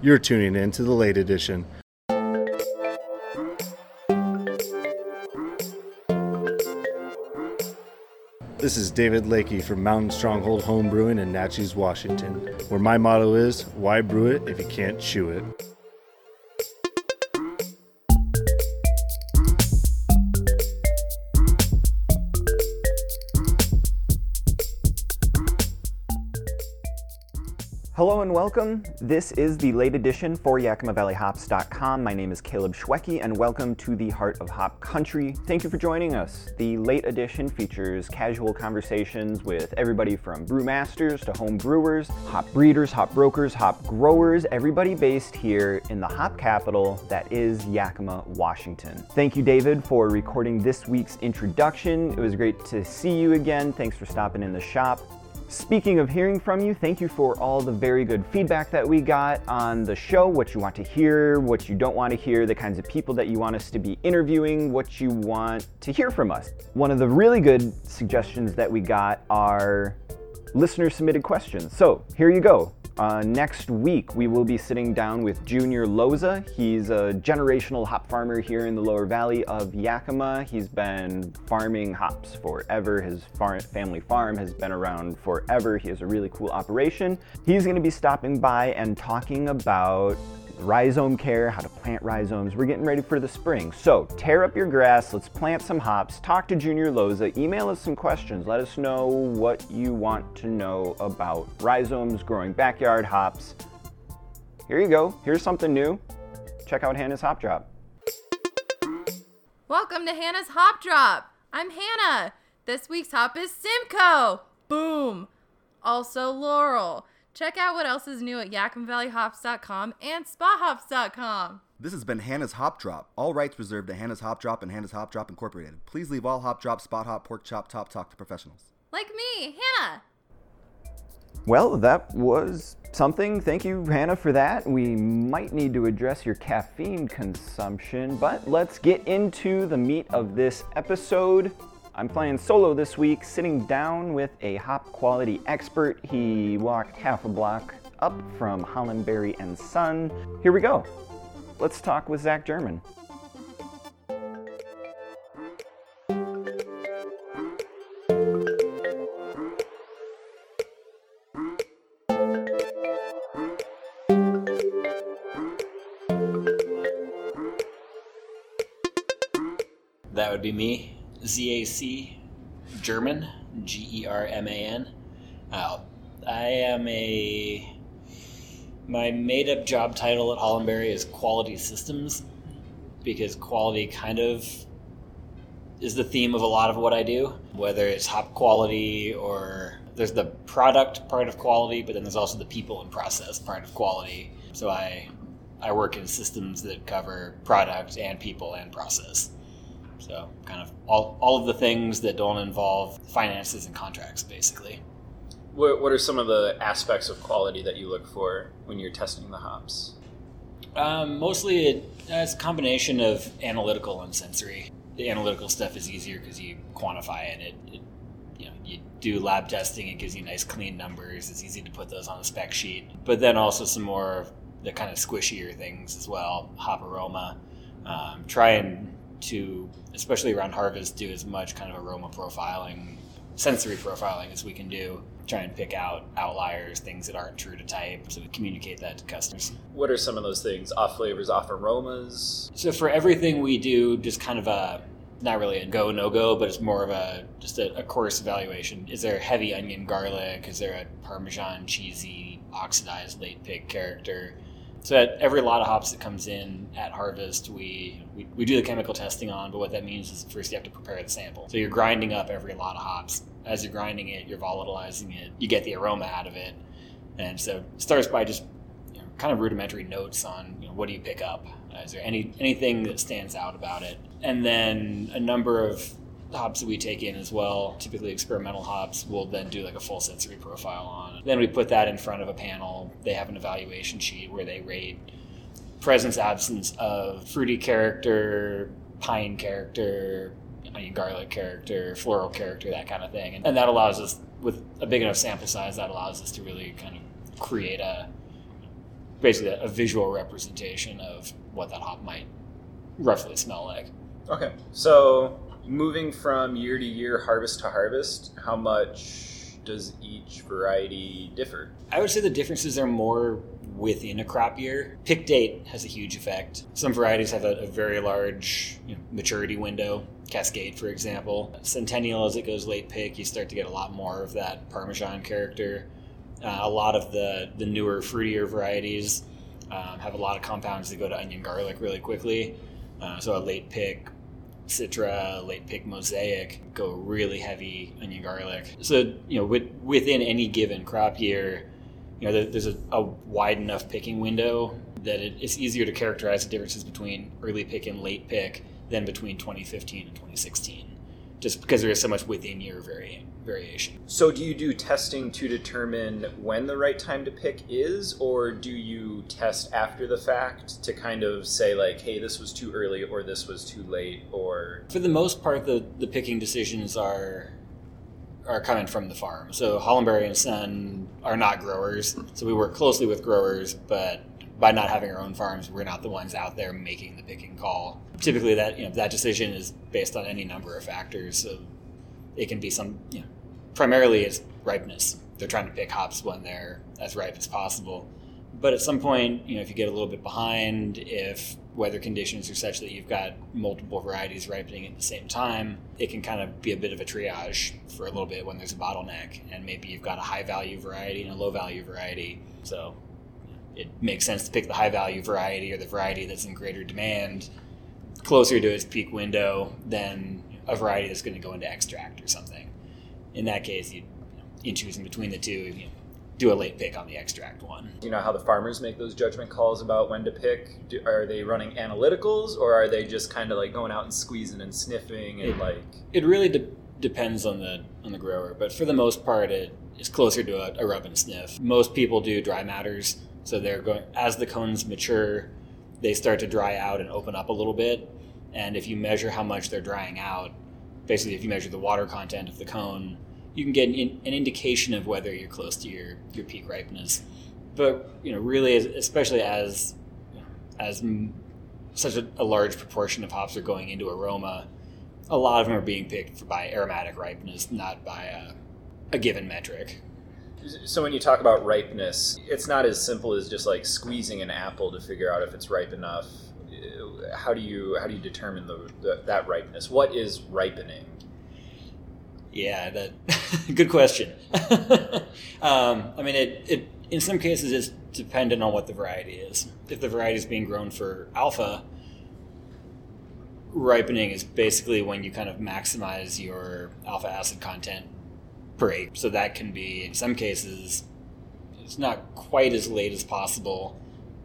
You're tuning in to the late edition. This is David Lakey from Mountain Stronghold Home Brewing in Naches, Washington, where my motto is why brew it if you can't chew it? Welcome. This is the late edition for YakimaValleyHops.com. My name is Kaleb Schwecke and welcome to the Heart of Hop Country. Thank you for joining us. The late edition features casual conversations with everybody from brewmasters to home brewers, hop breeders, hop brokers, hop growers, everybody based here in the hop capital that is Yakima, Washington. Thank you, David, for recording this week's introduction. It was great to see you again. Thanks for stopping in the shop. Speaking of hearing from you, thank you for all the very good feedback that we got on the show, what you want to hear, what you don't want to hear, the kinds of people that you want us to be interviewing, what you want to hear from us. One of the really good suggestions that we got are listener submitted questions. So here you go. Uh, next week, we will be sitting down with Junior Loza. He's a generational hop farmer here in the lower valley of Yakima. He's been farming hops forever. His far- family farm has been around forever. He has a really cool operation. He's going to be stopping by and talking about rhizome care, how to plant rhizomes. We're getting ready for the spring. So tear up your grass, let's plant some hops, talk to Junior Loza, email us some questions, let us know what you want to know about rhizomes, growing backyard hops. Here you go, here's something new. Check out Hannah's Hop Drop. Welcome to Hannah's Hop Drop. I'm Hannah. This week's hop is Simcoe. Boom. Also Loral. Check out what else is new at YakimaValleyHops.com and SpotHops.com. This has been Hannah's Hop Drop. All rights reserved to Hannah's Hop Drop and Hannah's Hop Drop Incorporated. Please leave all hop drop, spot hop, pork chop, top talk to professionals. Like me, Hannah. Well, that was something. Thank you, Hannah, for that. We might need to address your caffeine consumption, but let's get into the meat of this episode. I'm playing solo this week, sitting down with a hop quality expert. He walked half a block up from Hollingbery and Son. Here we go. Let's talk with Zac German. That would be me. ZAC German, G E R M A N. Uh, I am a. My made up job title at Hollingbery is Quality Systems because quality kind of is the theme of a lot of what I do, whether it's hop quality or there's the product part of quality, but then there's also the people and process part of quality. So I I work in systems that cover product and people and process. So kind of all, all of the things that don't involve finances and contracts, basically. What, what are some of the aspects of quality that you look for when you're testing the hops? Um, mostly it, it's a combination of analytical and sensory. The analytical stuff is easier because you quantify it. It, it. You know, you do lab testing. It gives you nice, clean numbers. It's easy to put those on a spec sheet. But then also some more of the kind of squishier things as well. Hop aroma. Um, try and to, especially around harvest, do as much kind of aroma profiling, sensory profiling as we can do. Try and pick out outliers, things that aren't true to type, so we communicate that to customers. What are some of those things? Off flavors, off aromas? So for everything we do, just kind of a not really a go no go, but it's more of a just a, a course evaluation. Is there heavy onion garlic? Is there a Parmesan cheesy oxidized late pig character? So at every lot of hops that comes in at harvest, we, we, we do the chemical testing on. But what that means is first you have to prepare the sample. So you're grinding up every lot of hops. As you're grinding it, you're volatilizing it. You get the aroma out of it, and so it starts by just you know, kind of rudimentary notes on you know, what do you pick up. Uh, is there any anything that stands out about it? And then a number of hops that we take in as well, typically experimental hops, we'll then do like a full sensory profile on. Then we put that in front of a panel. They have an evaluation sheet where they rate presence, absence of fruity character, pine character, onion garlic character, floral character, that kind of thing. And, that allows us, with a big enough sample size, that allows us to really kind of create a basically a visual representation of what that hop might roughly smell like. Okay. So moving from year to year, harvest to harvest, how much does each variety differ? I would say the differences are more within a crop year. Pick date has a huge effect. Some varieties have a, a very large you know, maturity window. Cascade, for example. Centennial, as it goes late pick, you start to get a lot more of that Parmesan character. Uh, a lot of the, the newer, fruitier varieties um, have a lot of compounds that go to onion garlic really quickly. Uh, so a late pick Citra, late pick Mosaic go really heavy onion garlic. So you know, with, within any given crop year, you know, there, there's a, a, wide enough picking window that it, it's easier to characterize the differences between early pick and late pick than between 2015 and 2016, just because there is so much within year vari- variation. So, do you do testing to determine when the right time to pick is, or do you test after the fact to kind of say, like, hey, this was too early or this was too late, or. For the most part, the, the picking decisions are are coming from the farm. So Hollingbery and Son are not growers, so we work closely with growers, but by not having our own farms, we're not the ones out there making the picking call. Typically, that you know that decision is based on any number of factors. So it can be some, you know, primarily it's ripeness. They're trying to pick hops when they're as ripe as possible. But at some point, you know, if you get a little bit behind, if weather conditions are such that you've got multiple varieties ripening at the same time, it can kind of be a bit of a triage for a little bit when there's a bottleneck. And maybe you've got a high value variety and a low value variety. So it makes sense to pick the high value variety or the variety that's in greater demand closer to its peak window than a variety that's going to go into extract or something. In that case, you, in choosing between the two, you do a late pick on the extract one. Do you know how the farmers make those judgment calls about when to pick? Do, are they running analyticals or are they just kind of like going out and squeezing and sniffing and it, like? It really de- depends on the on the grower, but for the most part, it is closer to a, a rub and sniff. Most people do dry matters, so they're going as the cones mature, they start to dry out and open up a little bit. And if you measure how much they're drying out, basically, if you measure the water content of the cone you can get an, an indication of whether you're close to your, your peak ripeness. But you know, really, especially as as such a, a, large proportion of hops are going into aroma, a lot of them are being picked by aromatic ripeness, not by a, a given metric. So when you talk about ripeness, it's not as simple as just like squeezing an apple to figure out if it's ripe enough. How do you how do you determine the, the that ripeness? What is ripening? Yeah, that good question. um, I mean, it, it in some cases it's dependent on what the variety is. If the variety is being grown for alpha, ripening is basically when you kind of maximize your alpha acid content acre. So that can be in some cases it's not quite as late as possible,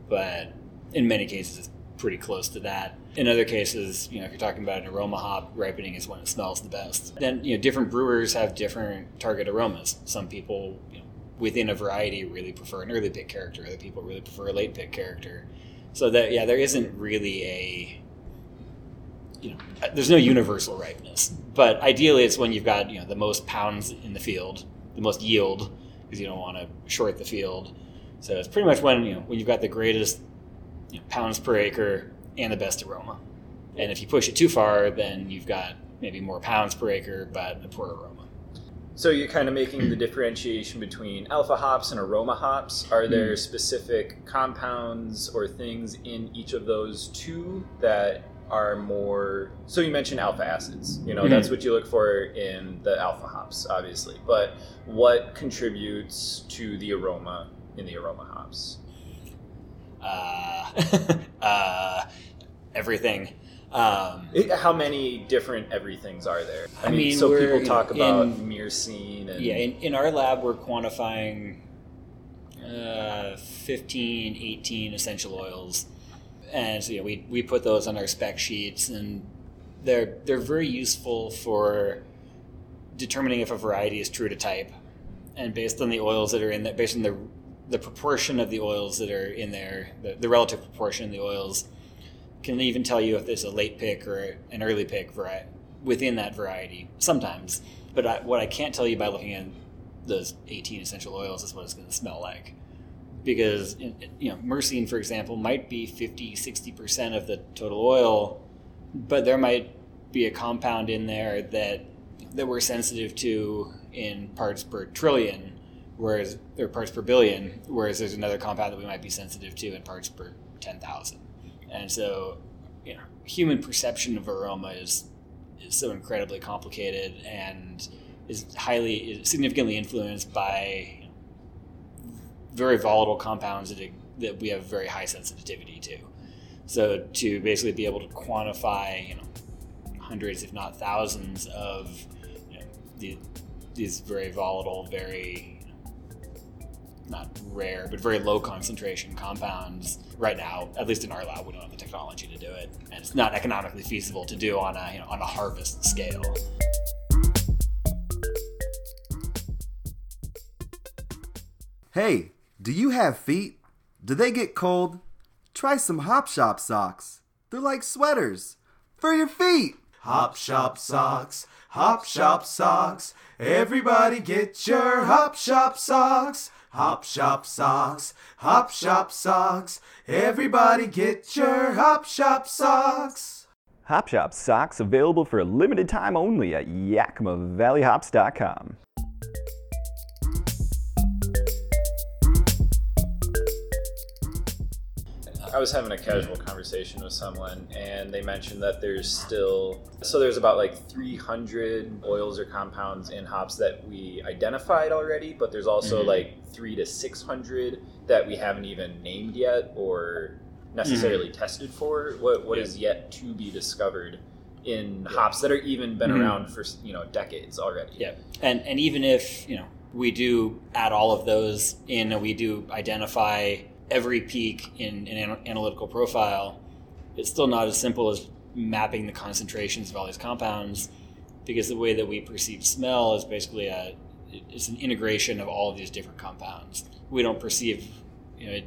but in many cases it's pretty close to that. In other cases, you know, if you're talking about an aroma hop, ripening is when it smells the best. Then, you know, different brewers have different target aromas. Some people, you know, within a variety really prefer an early pick character. Other people really prefer a late pick character. So that, yeah, there isn't really a, you know, there's no universal ripeness. But ideally, it's when you've got, you know, the most pounds in the field, the most yield, because you don't want to short the field. So it's pretty much when, you know, when you've got the greatest you know, pounds per acre and the best aroma. And if you push it too far, then you've got maybe more pounds per acre, but a poor aroma. So you're kind of making the differentiation between alpha hops and aroma hops. Are there hmm. specific compounds or things in each of those two that are more so you mentioned alpha acids you know mm-hmm. that's what you look for in the alpha hops obviously but what contributes to the aroma in the aroma hops uh, uh, everything. Um, How many different everythings are there? I, I mean, mean, so people talk about in, myrcene. And... Yeah, in, in, our lab, we're quantifying uh, 15, 18 essential oils. And so, you know, we, we put those on our spec sheets, and they're, they're very useful for determining if a variety is true to type. And based on the oils that are in that, based on the the proportion of the oils that are in there, the, the relative proportion of the oils, can even tell you if there's a late pick or an early pick variety within that variety. Sometimes, but I, what I can't tell you by looking at those 18 essential oils is what it's going to smell like. Because you know myrcene for example might be 50 60% of the total oil but there might be a compound in there that that we're sensitive to in parts per trillion whereas or parts per billion whereas there's another compound that we might be sensitive to in parts per 10,000 and so you know human perception of aroma is is so incredibly complicated and is highly is significantly influenced by very volatile compounds that, that we have very high sensitivity to. So to basically be able to quantify, you know, hundreds if not thousands of you know, the, these very volatile, very not rare, but very low concentration compounds. Right now, at least in our lab, we don't have the technology to do it, and it's not economically feasible to do on a you know, on a harvest scale. Hey, do you have feet? Do they get cold? Try some Hop Shop socks. They're like sweaters for your feet. Hop Shop socks, Hop Shop socks. Everybody get your Hop Shop socks. Hop Shop socks, Hop Shop socks. Everybody get your Hop Shop socks. Hop Shop socks available for a limited time only at YakimaValleyHops.com. I was having a casual conversation with someone, and they mentioned that there's still so there's about like 300 oils or compounds in hops that we identified already, but there's also Mhm. like three to 600 that we haven't even named yet or necessarily tested for. What what Yeah. is yet to be discovered in hops that are even been Mhm. around for you know decades already? Yeah, and and even if you know we do add all of those in, and we do identify every peak in an analytical profile, it's still not as simple as mapping the concentrations of all these compounds, because the way that we perceive smell is basically a it's an integration of all of these different compounds. We don't perceive, you know,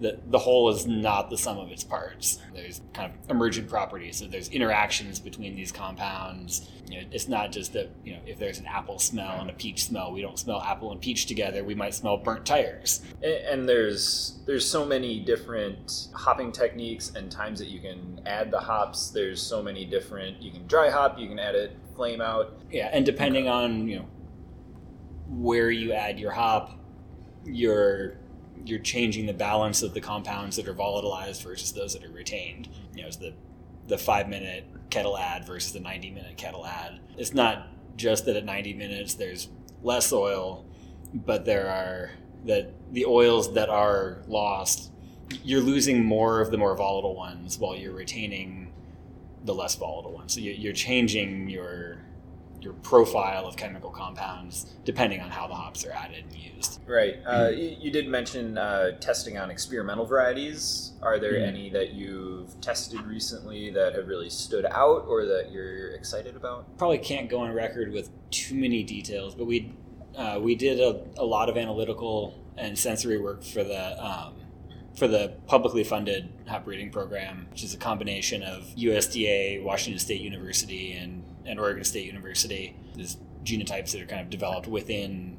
the the whole is not the sum of its parts. There's kind of emergent properties. So there's interactions between these compounds. You know, it's not just that you know if there's an apple smell and a peach smell, we don't smell apple and peach together. We might smell burnt tires. And there's there's so many different hopping techniques and times that you can add the hops there's so many different you can dry hop you can add it flame out Yeah, and depending on you know where you add your hop, you're you're changing the balance of the compounds that are volatilized versus those that are retained. You know, it's the the five minute kettle add versus the ninety minute kettle add. It's not just that at ninety minutes there's less oil, but there are that the oils that are lost, you're losing more of the more volatile ones while you're retaining the less volatile ones. So you're changing your your profile of chemical compounds depending on how the hops are added and used. right uh, you, you did mention uh, testing on experimental varieties are there Mhm. any that you've tested recently that have really stood out or that you're excited about Probably can't go on record with too many details, but we uh, we did a, a lot of analytical and sensory work for the um, for the publicly funded hop breeding program, which is a combination of USDA, Washington State University, and, and Oregon State University. There's genotypes that are kind of developed within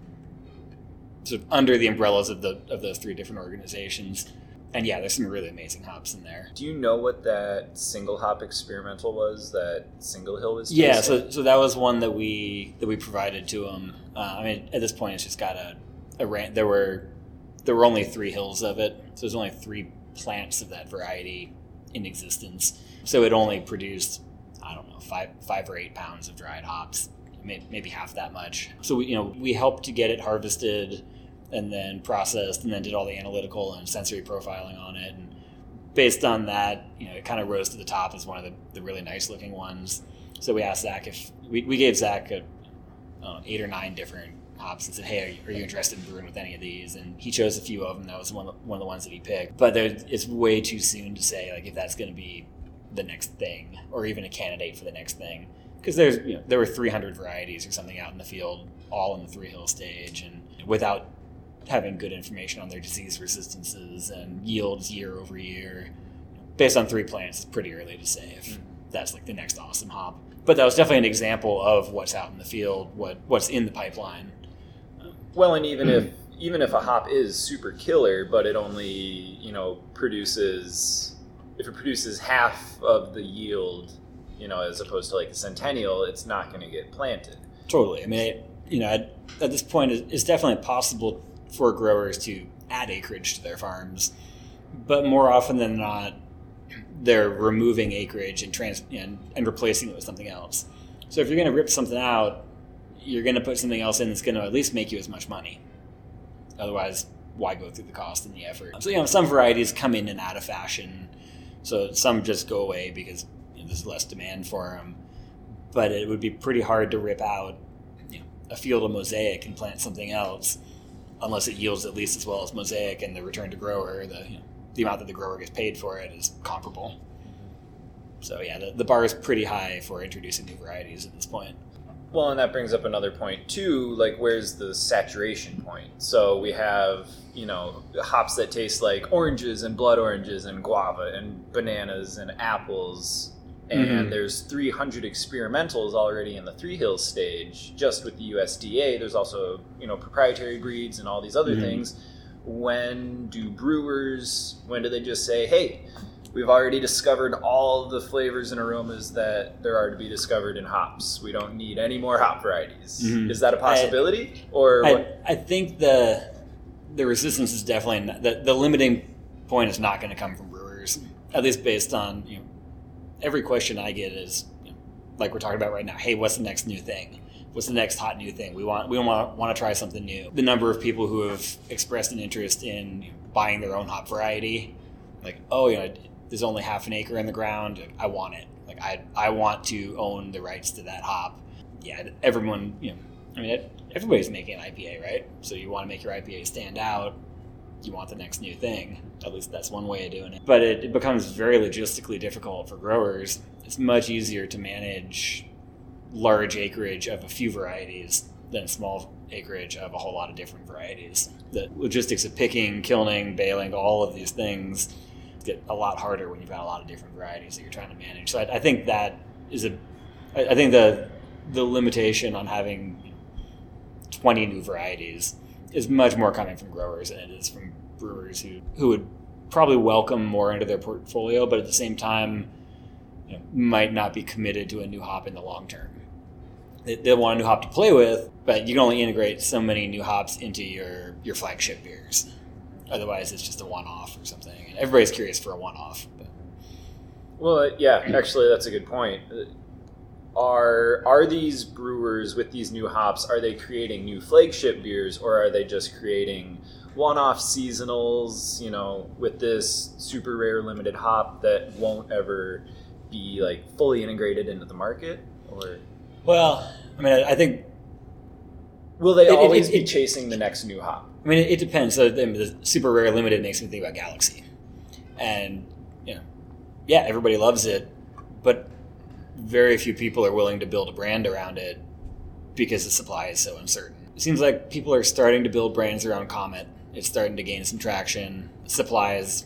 sort of under the umbrellas of the of those three different organizations. And yeah, there's some really amazing hops in there. do you know what that single hop experimental was that single hill was Yeah, so so that was one that we that we provided to them. Uh, I mean, at this point, it's just got a a ran- There were there were only three hills of it, so there's only three plants of that variety in existence. So it only produced I don't know five five or eight pounds of dried hops, maybe half that much. So we, you know we helped to get it harvested and then processed, and then did all the analytical and sensory profiling on it. And based on that, you know, it kind of rose to the top as one of the, the really nice looking ones. So we asked Zach if we, we gave Zach a, know, eight or nine different hops and said, "Hey, are you, are you interested in brewing with any of these?" And he chose a few of them. That was one one of the ones that he picked. But there, it's way too soon to say like if that's going to be the next thing or even a candidate for the next thing because there's you know there were 300 varieties or something out in the field, all in the three hill stage, and without having good information on their disease resistances and yields year over year, based on three plants, it's pretty early to say if mm. that's like the next awesome hop. But that was definitely an example of what's out in the field, what what's in the pipeline. Well, and even hmm. if even if a hop is super killer, but it only you know produces if it produces half of the yield, you know, as opposed to like a centennial, it's not going to get planted. Totally. I mean, you know, at, at this point, it's definitely possible for growers to add acreage to their farms, but more often than not, they're removing acreage and trans and, and replacing it with something else. So if you're going to rip something out, you're going to put something else in that's going to at least make you as much money. Otherwise, why go through the cost and the effort? So you know, some varieties come in and out of fashion. So some just go away because you know, there's less demand for them. But it would be pretty hard to rip out you know, a field of mosaic and plant something else unless it yields at least as well as mosaic and the return to grower, the you know, the amount that the grower gets paid for it is comparable. Mm-hmm. So yeah, the, the bar is pretty high for introducing new varieties at this point. Well, and that brings up another point too. Like, where's the saturation point? So we have, you know, hops that taste like oranges and blood oranges and guava and bananas and apples. And Mhm. there's 300 experimentals already in the Three Hills stage, just with the USDA. There's also, you know, proprietary breeds and all these other Mhm. things. When do brewers, when do they just say, hey, we've already discovered all the flavors and aromas that there are to be discovered in hops. We don't need any more hop varieties. Mhm. Is that a possibility, or I? I think the the resistance is definitely not, the the limiting point is not going to come from brewers, at least based on you know every question I get is you know, like we're talking about right now. Hey, what's the next new thing? What's the next hot new thing? We want we want want to try something new. The number of people who have expressed an interest in buying their own hop variety, like oh you know there's only half an acre in the ground. I want it. Like I I want to own the rights to that hop. Yeah, everyone you know. I mean, everybody's making an IPA, right? So you want to make your IPA stand out. You want the next new thing. At least that's one way of doing it. But it, it becomes very logistically difficult for growers. It's much easier to manage large acreage of a few varieties than small acreage of a whole lot of different varieties. The logistics of picking, kilning, baling, all of these things get a lot harder when you've got a lot of different varieties that you're trying to manage. So I, I think that is a, I I think the the limitation on having 20 new varieties is much more coming from growers than it is from brewers who, who would probably welcome more into their portfolio, but at the same time, you know, might not be committed to a new hop in the long term. They, they want a new hop to play with, but you can only integrate so many new hops into your, your flagship beers. Otherwise, it's just a one off or something. And everybody's curious for a one off. But Well, uh, yeah, actually, that's a good point. Are are these brewers with these new hops? Are they creating new flagship beers, or are they just creating one-off seasonals? You know, with this super rare limited hop that won't ever be like fully integrated into the market, or well, I mean, I, think will they It- it- always it- be chasing the next new hop? I mean, it, it depends. So the, the super rare limited makes me think about Galaxy, and you know, yeah, everybody loves it, but very few people are willing to build a brand around it because the supply is so uncertain. It seems like people are starting to build brands around Comet. It's starting to gain some traction. Supply is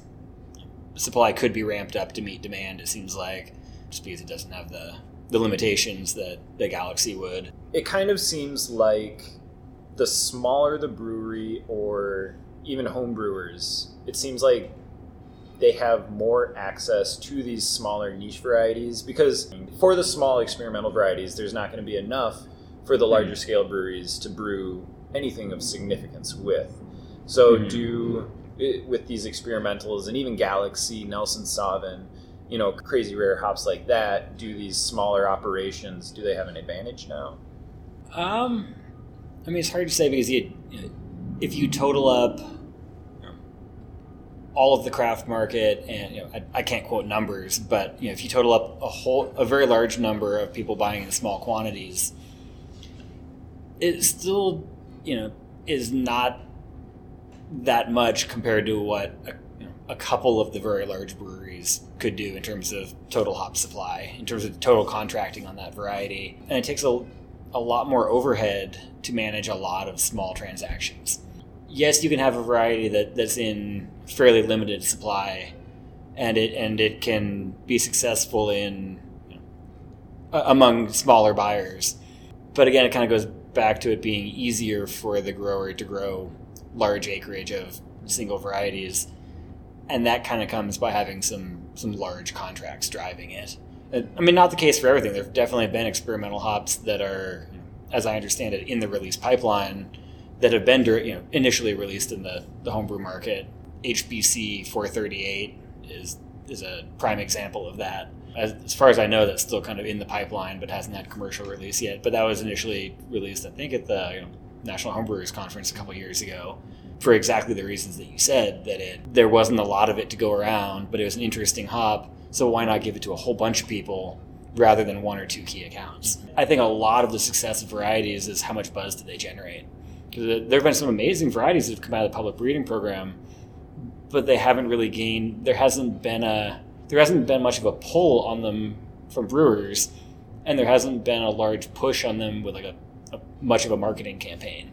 supply could be ramped up to meet demand. It seems like just because it doesn't have the the limitations that the Galaxy would. it kind of seems like the smaller the brewery or even home brewers, it seems like they have more access to these smaller niche varieties because for the small experimental varieties, there's not going to be enough for the larger scale breweries to brew anything of significance with. So, Mhm. do it, with these experimentals and even Galaxy, Nelson Sauvin, you know, crazy rare hops like that, do these smaller operations do they have an advantage now? Um, I mean, it's hard to say because you, if you total up all of the craft market, and you know, I, I can't quote numbers, but you know, if you total up a whole, a very large number of people buying in small quantities, it still, you know, is not that much compared to what a, you know, a couple of the very large breweries could do in terms of total hop supply, in terms of total contracting on that variety, and it takes a a lot more overhead to manage a lot of small transactions. Yes, you can have a variety that, that's in fairly limited supply, and it and it can be successful in you know, among smaller buyers. But again, it kind of goes back to it being easier for the grower to grow large acreage of single varieties, and that kind of comes by having some some large contracts driving it. I mean, not the case for everything. There've definitely been experimental hops that are, as I understand it, in the release pipeline that have been you know initially released in the the homebrew market. HBC 438 is is a prime example of that. As, as, far as I know, that's still kind of in the pipeline, but hasn't had commercial release yet. But that was initially released, I think, at the you know, National Homebrewers Conference a couple years ago, for exactly the reasons that you said. That it there wasn't a lot of it to go around, but it was an interesting hop. So why not give it to a whole bunch of people rather than one or two key accounts? I think a lot of the success of varieties is how much buzz do they generate. There have been some amazing varieties that have come out of the public breeding program, but they haven't really gained. There hasn't been a there hasn't been much of a pull on them from brewers, and there hasn't been a large push on them with like a, a much of a marketing campaign.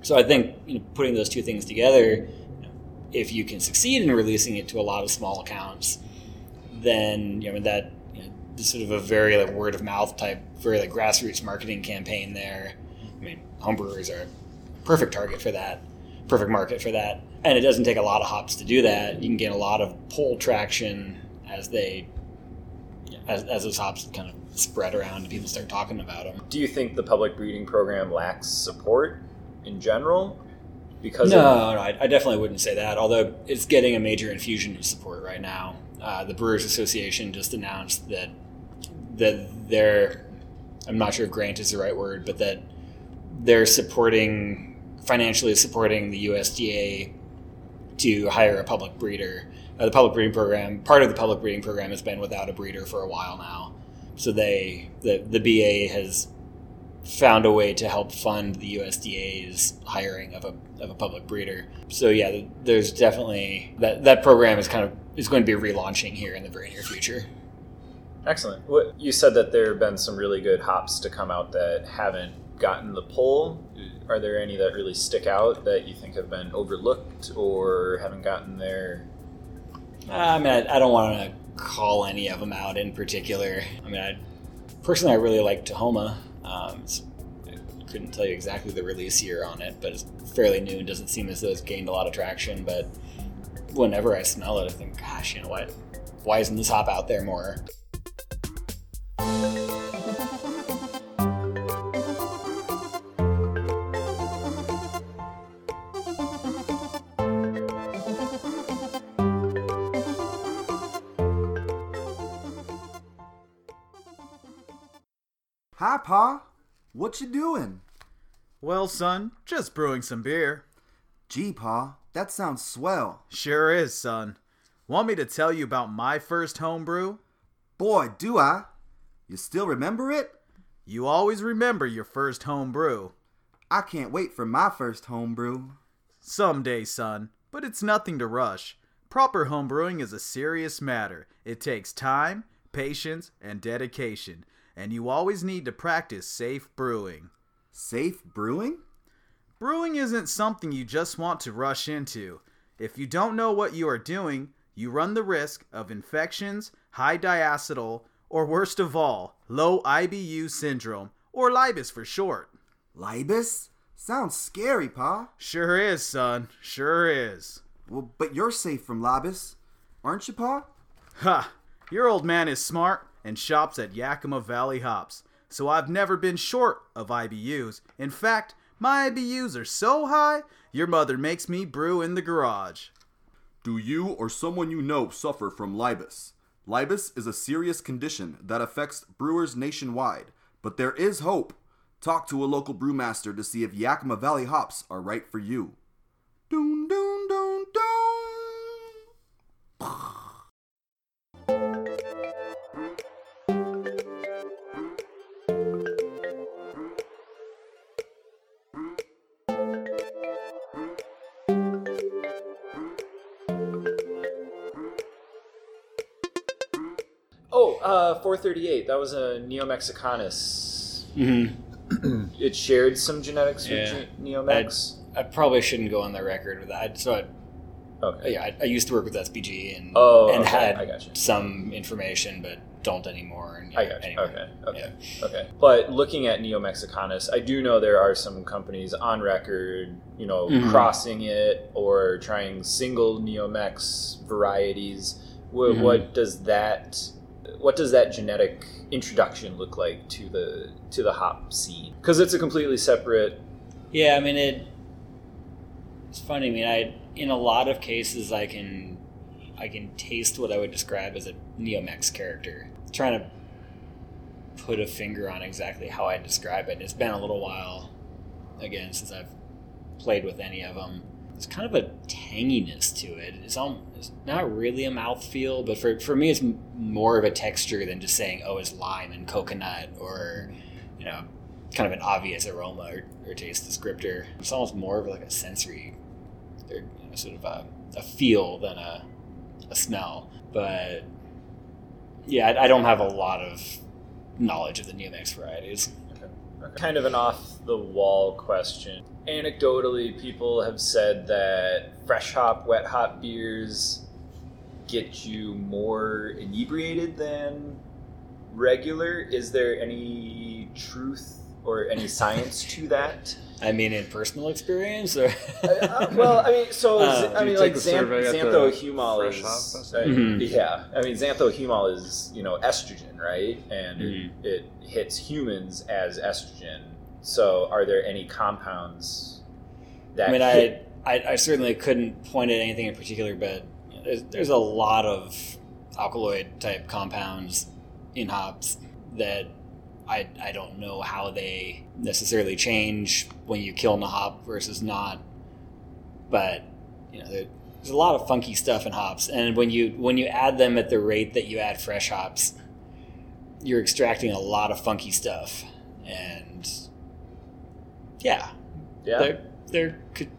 So I think you know, putting those two things together, if you can succeed in releasing it to a lot of small accounts, then you know that you know, sort of a very like word of mouth type, very like grassroots marketing campaign there. I mean, homebrewers are a perfect target for that, perfect market for that and it doesn't take a lot of hops to do that. You can gain a lot of pull traction as they as, as those hops kind of spread around and people start talking about them. Do you think the public breeding program lacks support in general? Because no, of- no, I, I, definitely wouldn't say that. Although it's getting a major infusion of support right now. Uh, the Brewers Association just announced that that they're I'm not sure if grant is the right word, but that they're supporting financially supporting the USDA to hire a public breeder. Uh, the public breeding program, part of the public breeding program, has been without a breeder for a while now. So they, the the BA has found a way to help fund the USDA's hiring of a, of a public breeder. So yeah, there's definitely that that program is kind of is going to be relaunching here in the very near future. Excellent. What you said that there have been some really good hops to come out that haven't gotten the pull? Are there any that really stick out that you think have been overlooked or haven't gotten there? Uh, I mean, I, I don't want to call any of them out in particular. I mean, I, personally, I really like Tahoma. Um, I couldn't tell you exactly the release year on it, but it's fairly new and doesn't seem as though it's gained a lot of traction. But whenever I smell it, I think, gosh, you know what? Why isn't this hop out there more? Hi, Pa. What you doing? Well, son, just brewing some beer. Gee, Pa, that sounds swell. Sure is, son. Want me to tell you about my first home brew? Boy, do I. You still remember it? You always remember your first home brew. I can't wait for my first home brew. Someday, son, but it's nothing to rush. Proper home brewing is a serious matter. It takes time, patience, and dedication and you always need to practice safe brewing. Safe brewing? Brewing isn't something you just want to rush into. If you don't know what you are doing, you run the risk of infections, high diacetyl, or worst of all, low IBU syndrome, or LIBUS for short. LIBUS? Sounds scary, Pa. Sure is, son. Sure is. Well, but you're safe from LIBUS, aren't you, Pa? Ha! Your old man is smart and shops at Yakima Valley Hops, so I've never been short of IBUs. In fact, my IBUs are so high, your mother makes me brew in the garage. Do you or someone you know suffer from LIBUS? LIBUS is a serious condition that affects brewers nationwide, but there is hope. Talk to a local brewmaster to see if Yakima Valley hops are right for you. 438. That was a Neo Mexicanus. Mm-hmm. it shared some genetics yeah. with Neo Mex. I, I, probably shouldn't go on the record with that. So, I, okay. yeah, I, I, used to work with SBG and oh, and okay. had some information, but don't anymore. And, I got you. anyway. Okay. Okay. Yeah. Okay. But looking at Neo Mexicanus, I do know there are some companies on record, you know, Mhm. crossing it or trying single Neo Mex varieties. What, Mhm. what does that what does that genetic introduction look like to the to the hop scene? Because it's a completely separate. Yeah, I mean it. It's funny. I mean, I in a lot of cases I can I can taste what I would describe as a Neomex character. trying to put a finger on exactly how I describe it. It's been a little while again since I've played with any of them. There's kind of a tanginess to it. It's, all, it's not really a mouthfeel, but for, for me, it's more of a texture than just saying, oh, it's lime and coconut or, you know, kind of an obvious aroma or, or taste descriptor. It's almost more of like a sensory, or you know, sort of a, a feel than a, a smell. But yeah, I, I don't have a lot of knowledge of the Neomex varieties. Kind of an off the wall question. Anecdotally, people have said that fresh hop, wet hop beers get you more inebriated than regular. Is there any truth or any science to that? I mean, in personal experience, or Uh, well, I mean, so Uh, I mean, like Xan- survey at the xanthohumol is, Hop uh, Festival? Mhm. yeah. I mean, xanthohumol is you know estrogen, right? And Mhm. it, it hits humans as estrogen. So, are there any compounds that I mean, hit I, I I certainly couldn't point at anything in particular, but there's there's a lot of alkaloid type compounds in hops that I I don't know how they necessarily change when you kill in a hop versus not, but you know there, there's a lot of funky stuff in hops, and when you when you add them at the rate that you add fresh hops, you're extracting a lot of funky stuff, and yeah, Yeah. there there could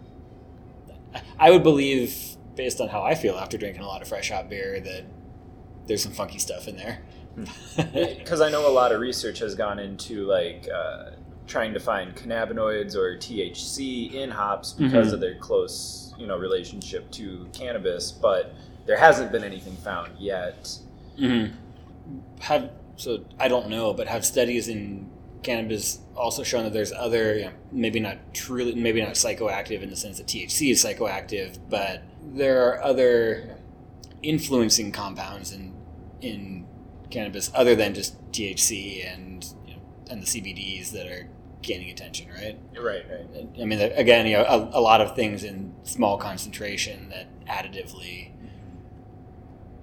I would believe based on how I feel after drinking a lot of fresh hop beer that there's some funky stuff in there. Because I know a lot of research has gone into like uh, trying to find cannabinoids or THC in hops because Mhm. of their close, you know, relationship to cannabis, but there hasn't been anything found yet. hmm Have so I don't know, but have studies in cannabis also shown that there's other, you know, maybe not truly, maybe not psychoactive in the sense that THC is psychoactive, but there are other influencing compounds in in cannabis other than just THC and you know, and the CBDs that are gaining attention, right? Right, right. I mean, again, you know, a, a lot of things in small concentration that additively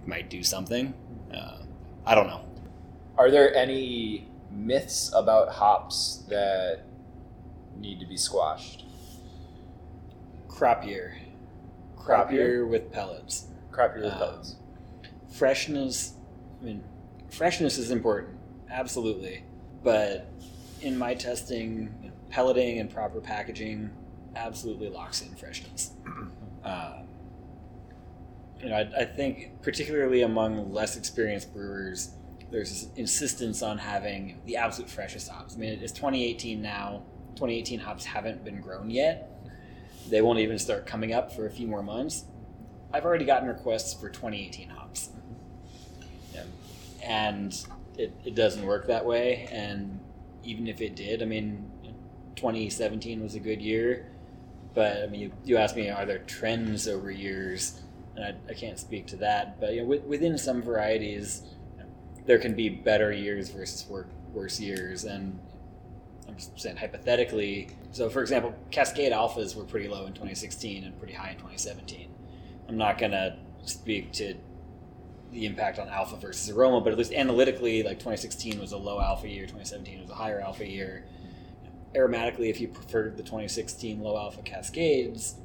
might do something. Uh, I don't know. Are there any myths about hops that need to be squashed? Crop year, Crop crop year? year with pellets, Crop with Um, pellets. freshness. I mean, freshness is important, absolutely. But in my testing, you know, pelleting and proper packaging absolutely locks in freshness. Um, you know, I, I think particularly among less experienced brewers, there's this insistence on having the absolute freshest hops. I mean, it's 2018 now. 2018 hops haven't been grown yet. They won't even start coming up for a few more months. I've already gotten requests for 2018 hops. Yeah. And it, it doesn't work that way. And even if it did, I mean, 2017 was a good year. But I mean, you, you asked me, are there trends over years? And I, I can't speak to that. But you know, with, within some varieties, there can be better years versus wor- worse years. And I'm saying hypothetically. So, for example, Cascade alphas were pretty low in 2016 and pretty high in 2017. I'm not going to speak to the impact on alpha versus aroma, but at least analytically, like 2016 was a low alpha year, 2017 was a higher alpha year. Aromatically, if you preferred the 2016 low alpha Cascades,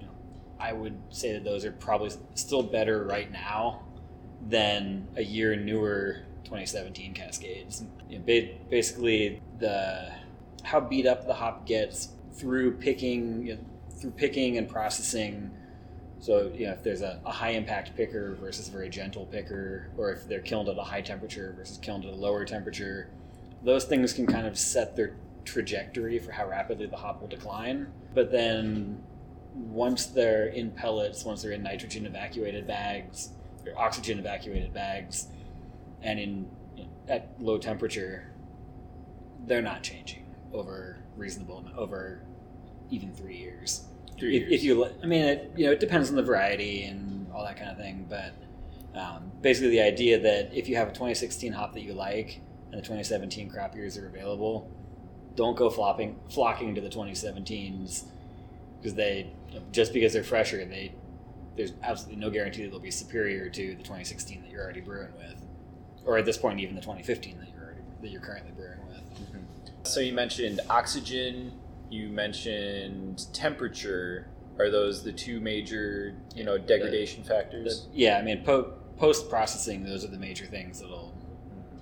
you know, I would say that those are probably still better right now than a year newer 2017 Cascades. You know, ba- basically, the how beat up the hop gets through picking, you know, through picking and processing. So, you know, if there's a, a high impact picker versus a very gentle picker, or if they're kilned at a high temperature versus kilned at a lower temperature, those things can kind of set their trajectory for how rapidly the hop will decline. But then once they're in pellets, once they're in nitrogen evacuated bags or oxygen evacuated bags, and in at low temperature, they're not changing over reasonable over even three years. Three if, years. if you, I mean, it, you know, it depends on the variety and all that kind of thing, but um, basically the idea that if you have a 2016 hop that you like and the 2017 crop years are available, don't go flopping flocking to the 2017s because they just because they're fresher, they there's absolutely no guarantee that they'll be superior to the 2016 that you're already brewing with, or at this point even the 2015 that you're already, that you're currently brewing with. Mm-hmm. So you mentioned oxygen. You mentioned temperature. Are those the two major, you know, degradation factors? The- yeah, I mean po- post processing, those are the major things that'll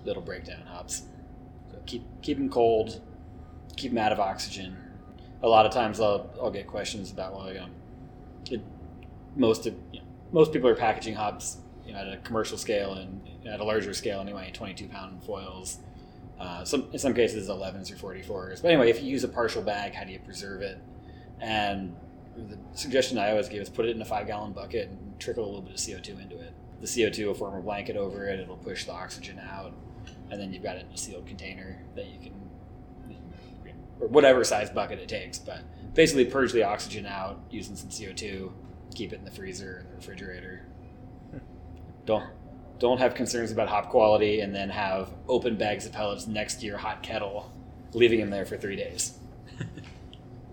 that'll break down hops. So keep keep them cold, keep them out of oxygen. A lot of times I'll I'll get questions about well, you know, it, most of you know, most people are packaging hops you know, at a commercial scale and at a larger scale anyway, 22 pound foils. Uh, some in some cases 11s or 44s. But anyway, if you use a partial bag, how do you preserve it? And the suggestion I always give is put it in a five gallon bucket and trickle a little bit of CO2 into it. The CO2 will form a blanket over it. It'll push the oxygen out, and then you've got it in a sealed container that you can, or whatever size bucket it takes. But basically, purge the oxygen out using some CO2. Keep it in the freezer and the refrigerator. Don't don't have concerns about hop quality, and then have open bags of pellets next to your hot kettle, leaving them there for three days.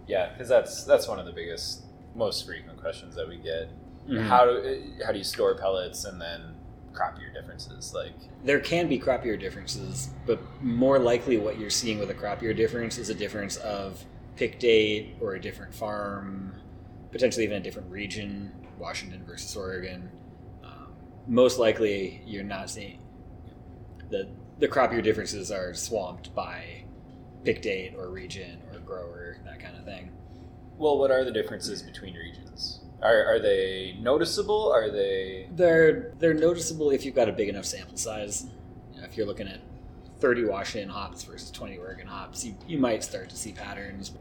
Yeah, because that's that's one of the biggest, most frequent questions that we get. Mhm. How do how do you store pellets and then crop year differences? Like, there can be crop year differences, but more likely what you're seeing with a crop year difference is a difference of pick date or a different farm, potentially even a different region, Washington versus Oregon. Um, most likely, you're not seeing the the crop year differences are swamped by pick date or region or grower, that kind of thing. well, what are the differences between regions? Are are they noticeable? Are they They're they're noticeable if you've got a big enough sample size. You know, if you're looking at 30 Washington hops versus 20 Oregon hops, you, you might start to see patterns.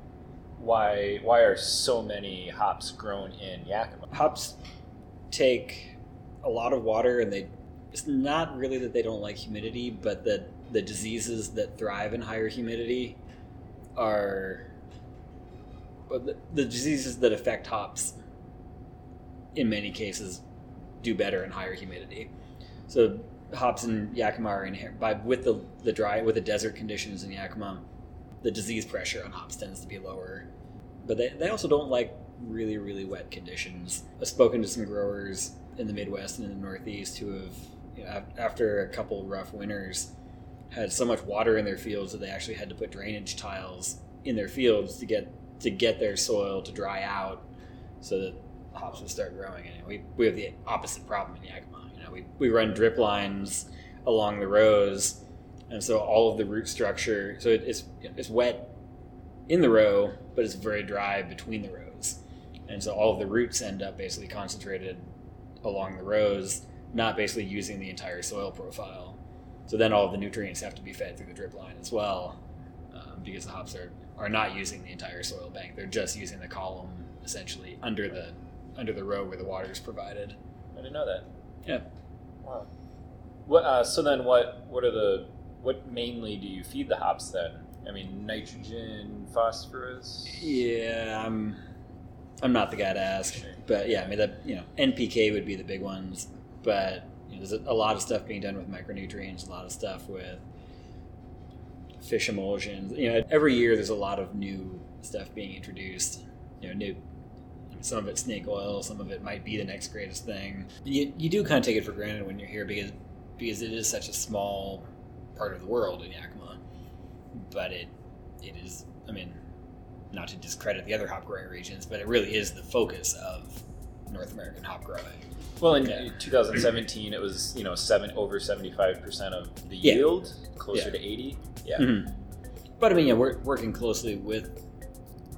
Why why are so many hops grown in Yakima? Hops take a lot of water, and they it's not really that they don't like humidity, but that the diseases that thrive in higher humidity are the, the diseases that affect hops in many cases do better in higher humidity. So hops in Yakima are inherent by with the the dry with the desert conditions in Yakima, the disease pressure on hops tends to be lower. But they, they also don't like really really wet conditions. I've spoken to some growers in the Midwest and in the Northeast who have you know, after a couple rough winters had so much water in their fields that they actually had to put drainage tiles in their fields to get to get their soil to dry out so that hops would start growing. And we, we have the opposite problem in Yakima. You know, we, we run drip lines along the rows, and so all of the root structure. So it, it's it's wet in the row, but it's very dry between the rows, and so all of the roots end up basically concentrated along the rows, not basically using the entire soil profile. So then all of the nutrients have to be fed through the drip line as well, um, because the hops are, are not using the entire soil bank. They're just using the column essentially under the under the row where the water is provided. I didn't know that. Yeah. Wow. What? Uh, so then, what? What are the? What mainly do you feed the hops then? I mean, nitrogen, phosphorus. Yeah, I'm I'm not the guy to ask, Sure. but yeah, I mean that you know NPK would be the big ones, but you know, there's a, lot of stuff being done with micronutrients, a lot of stuff with fish emulsions. You know, every year there's a lot of new stuff being introduced. You know, new. Some of it's snake oil, some of it might be the next greatest thing. You, you do kind of take it for granted when you're here because because it is such a small part of the world in Yakima, but it it is. I mean, not to discredit the other hop growing regions, but it really is the focus of North American hop growing. Well, in Yeah. 2017, it was you know seven over 75 percent of the Yeah. yield, closer Yeah. to 80. Yeah. Mhm. But I mean, yeah, we're working closely with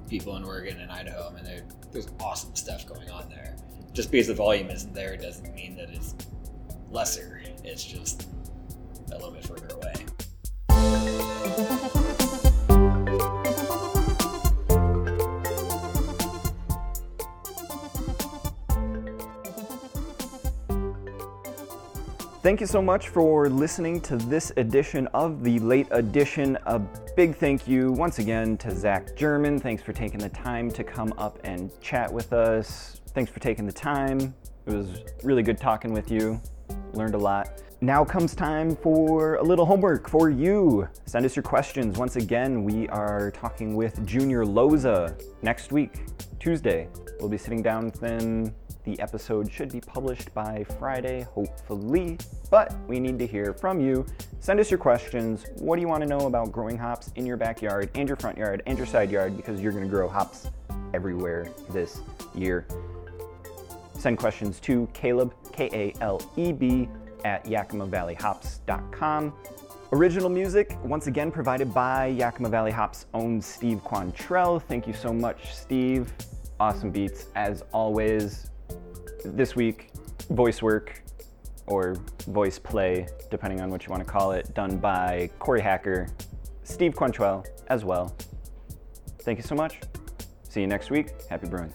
people in Oregon and Idaho. I mean, there's awesome stuff going on there. Just because the volume isn't there doesn't mean that it's lesser. It's just a little bit further away. Thank you so much for listening to this edition of the late edition. A big thank you once again to Zac German. Thanks for taking the time to come up and chat with us. Thanks for taking the time. It was really good talking with you. Learned a lot. Now comes time for a little homework for you. Send us your questions. Once again, we are talking with Junior Loza next week, Tuesday. We'll be sitting down them the episode should be published by Friday, hopefully, but we need to hear from you. Send us your questions. What do you want to know about growing hops in your backyard and your front yard and your side yard because you're going to grow hops everywhere this year? Send questions to Kaleb, K A L E B, at YakimaValleyHops.com. Original music, once again, provided by Yakima Valley Hops' own Steve Quantrille. Thank you so much, Steve. Awesome beats, as always this week, voice work or voice play, depending on what you want to call it, done by Corey Hacker, Steve Quantrille as well. Thank you so much. See you next week. Happy brewing.